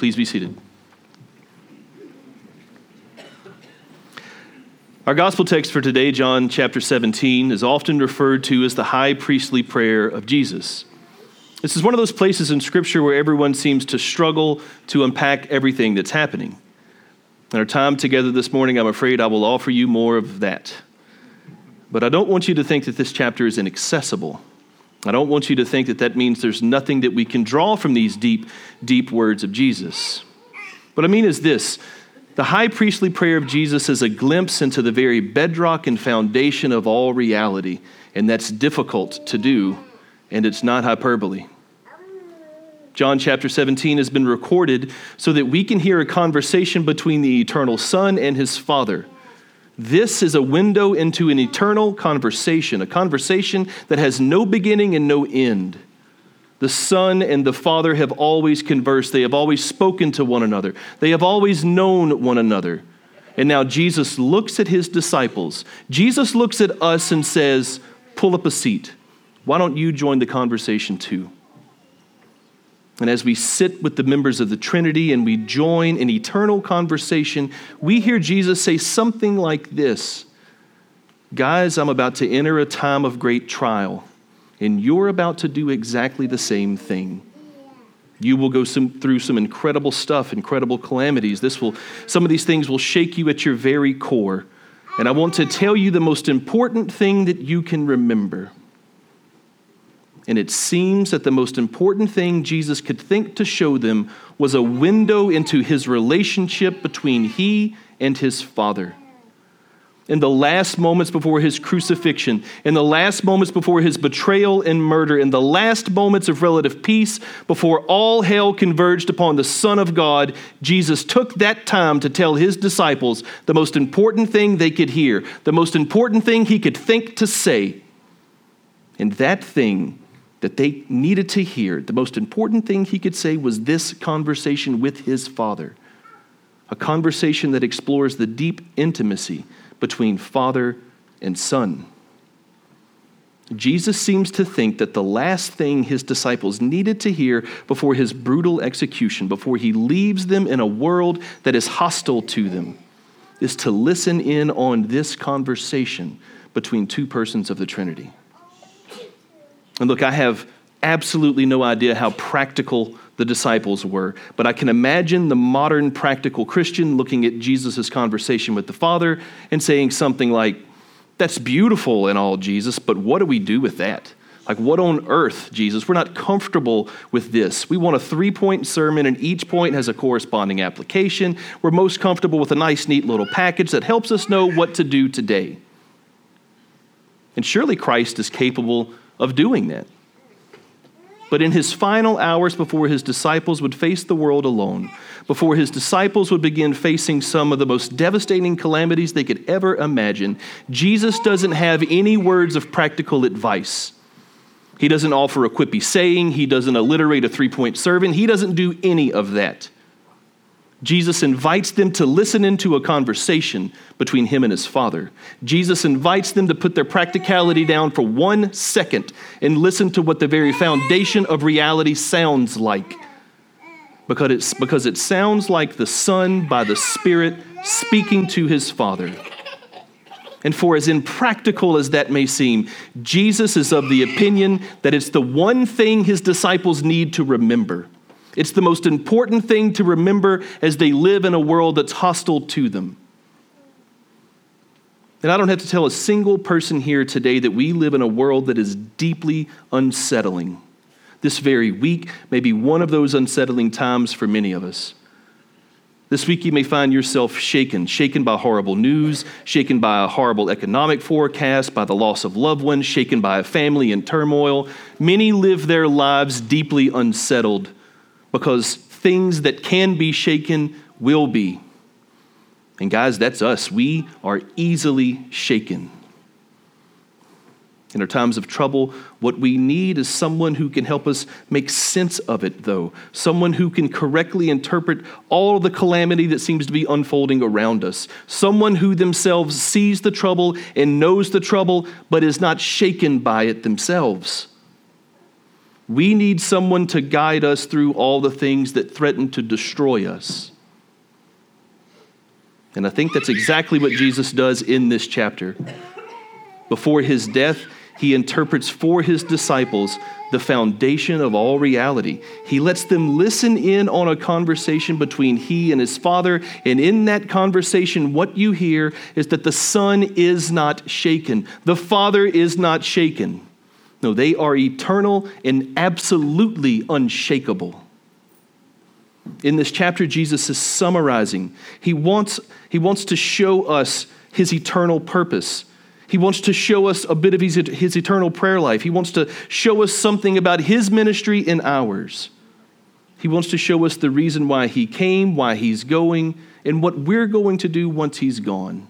Please be seated. Our gospel text for today, John chapter 17, is often referred to as the high priestly prayer of Jesus. This is one of those places in Scripture where everyone seems to struggle to unpack everything that's happening. In our time together this morning, I'm afraid I will offer you more of that. But I don't want you to think that this chapter is inaccessible. I don't want you to think that that means there's nothing that we can draw from these deep, deep words of Jesus. What I mean is this the high priestly prayer of Jesus is a glimpse into the very bedrock and foundation of all reality, and that's difficult to do, and it's not hyperbole. John chapter 17 has been recorded so that we can hear a conversation between the eternal Son and his Father. This is a window into an eternal conversation, a conversation that has no beginning and no end. The Son and the Father have always conversed, they have always spoken to one another, they have always known one another. And now Jesus looks at his disciples. Jesus looks at us and says, Pull up a seat. Why don't you join the conversation too? And as we sit with the members of the Trinity and we join in eternal conversation, we hear Jesus say something like this Guys, I'm about to enter a time of great trial, and you're about to do exactly the same thing. You will go some, through some incredible stuff, incredible calamities. This will, some of these things will shake you at your very core. And I want to tell you the most important thing that you can remember and it seems that the most important thing Jesus could think to show them was a window into his relationship between he and his Father. In the last moments before his crucifixion, in the last moments before his betrayal and murder, in the last moments of relative peace, before all hell converged upon the Son of God, Jesus took that time to tell his disciples the most important thing they could hear, the most important thing he could think to say. And that thing that they needed to hear, the most important thing he could say was this conversation with his father. A conversation that explores the deep intimacy between father and son. Jesus seems to think that the last thing his disciples needed to hear before his brutal execution, before he leaves them in a world that is hostile to them, is to listen in on this conversation between two persons of the Trinity. And look, I have absolutely no idea how practical the disciples were, but I can imagine the modern practical Christian looking at Jesus' conversation with the Father and saying something like, That's beautiful and all, Jesus, but what do we do with that? Like, what on earth, Jesus? We're not comfortable with this. We want a three point sermon, and each point has a corresponding application. We're most comfortable with a nice, neat little package that helps us know what to do today. And surely Christ is capable of doing that. But in his final hours before his disciples would face the world alone, before his disciples would begin facing some of the most devastating calamities they could ever imagine, Jesus doesn't have any words of practical advice. He doesn't offer a quippy saying, he doesn't alliterate a three point sermon, he doesn't do any of that. Jesus invites them to listen into a conversation between him and his Father. Jesus invites them to put their practicality down for one second and listen to what the very foundation of reality sounds like. Because, it's, because it sounds like the Son by the Spirit speaking to his Father. And for as impractical as that may seem, Jesus is of the opinion that it's the one thing his disciples need to remember. It's the most important thing to remember as they live in a world that's hostile to them. And I don't have to tell a single person here today that we live in a world that is deeply unsettling. This very week may be one of those unsettling times for many of us. This week, you may find yourself shaken, shaken by horrible news, shaken by a horrible economic forecast, by the loss of loved ones, shaken by a family in turmoil. Many live their lives deeply unsettled because things that can be shaken will be. And guys, that's us. We are easily shaken. In our times of trouble, what we need is someone who can help us make sense of it, though. Someone who can correctly interpret all the calamity that seems to be unfolding around us. Someone who themselves sees the trouble and knows the trouble, but is not shaken by it themselves. We need someone to guide us through all the things that threaten to destroy us. And I think that's exactly what Jesus does in this chapter. Before his death, he interprets for his disciples the foundation of all reality. He lets them listen in on a conversation between he and his father. And in that conversation, what you hear is that the son is not shaken, the father is not shaken. No, they are eternal and absolutely unshakable. In this chapter, Jesus is summarizing. He wants, he wants to show us his eternal purpose. He wants to show us a bit of his, his eternal prayer life. He wants to show us something about his ministry and ours. He wants to show us the reason why he came, why he's going, and what we're going to do once he's gone.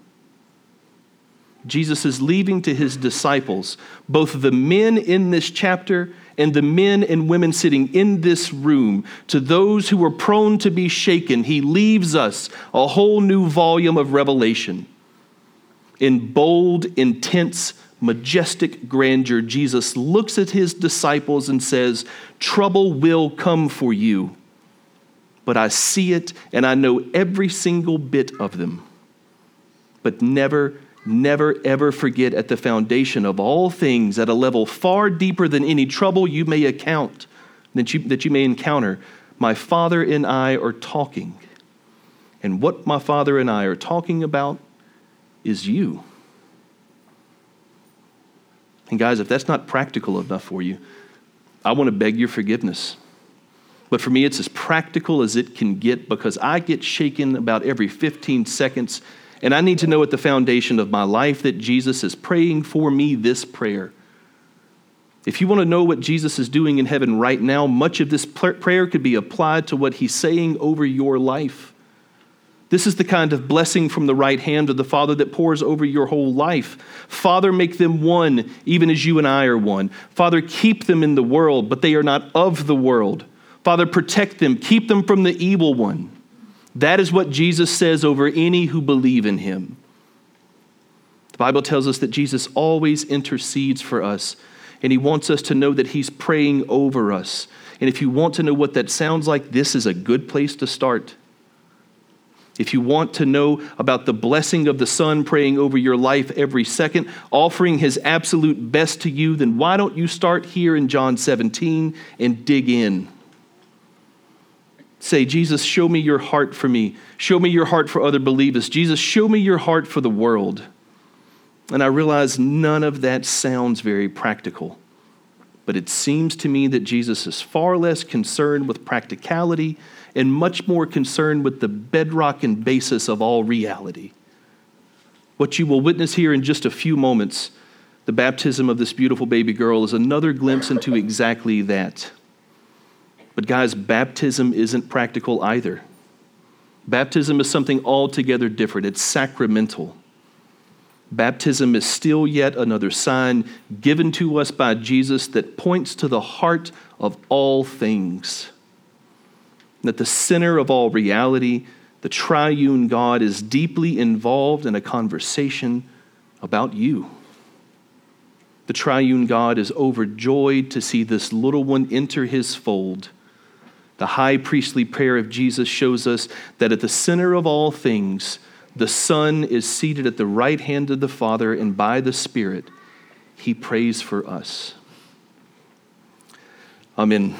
Jesus is leaving to his disciples, both the men in this chapter and the men and women sitting in this room, to those who are prone to be shaken, he leaves us a whole new volume of revelation. In bold, intense, majestic grandeur, Jesus looks at his disciples and says, Trouble will come for you, but I see it and I know every single bit of them. But never Never, ever forget at the foundation of all things, at a level far deeper than any trouble you may account, that you, that you may encounter, my Father and I are talking. And what my Father and I are talking about is you. And guys, if that's not practical enough for you, I want to beg your forgiveness. But for me, it's as practical as it can get because I get shaken about every 15 seconds and I need to know at the foundation of my life that Jesus is praying for me this prayer. If you want to know what Jesus is doing in heaven right now, much of this prayer could be applied to what he's saying over your life. This is the kind of blessing from the right hand of the Father that pours over your whole life. Father, make them one, even as you and I are one. Father, keep them in the world, but they are not of the world. Father, protect them, keep them from the evil one. That is what Jesus says over any who believe in him. The Bible tells us that Jesus always intercedes for us, and he wants us to know that he's praying over us. And if you want to know what that sounds like, this is a good place to start. If you want to know about the blessing of the Son praying over your life every second, offering his absolute best to you, then why don't you start here in John 17 and dig in? Say, Jesus, show me your heart for me. Show me your heart for other believers. Jesus, show me your heart for the world. And I realize none of that sounds very practical. But it seems to me that Jesus is far less concerned with practicality and much more concerned with the bedrock and basis of all reality. What you will witness here in just a few moments, the baptism of this beautiful baby girl, is another glimpse into exactly that. But, guys, baptism isn't practical either. Baptism is something altogether different, it's sacramental. Baptism is still yet another sign given to us by Jesus that points to the heart of all things. That the center of all reality, the triune God, is deeply involved in a conversation about you. The triune God is overjoyed to see this little one enter his fold the high priestly prayer of Jesus shows us that at the center of all things, the Son is seated at the right hand of the Father, and by the Spirit, he prays for us. Amen.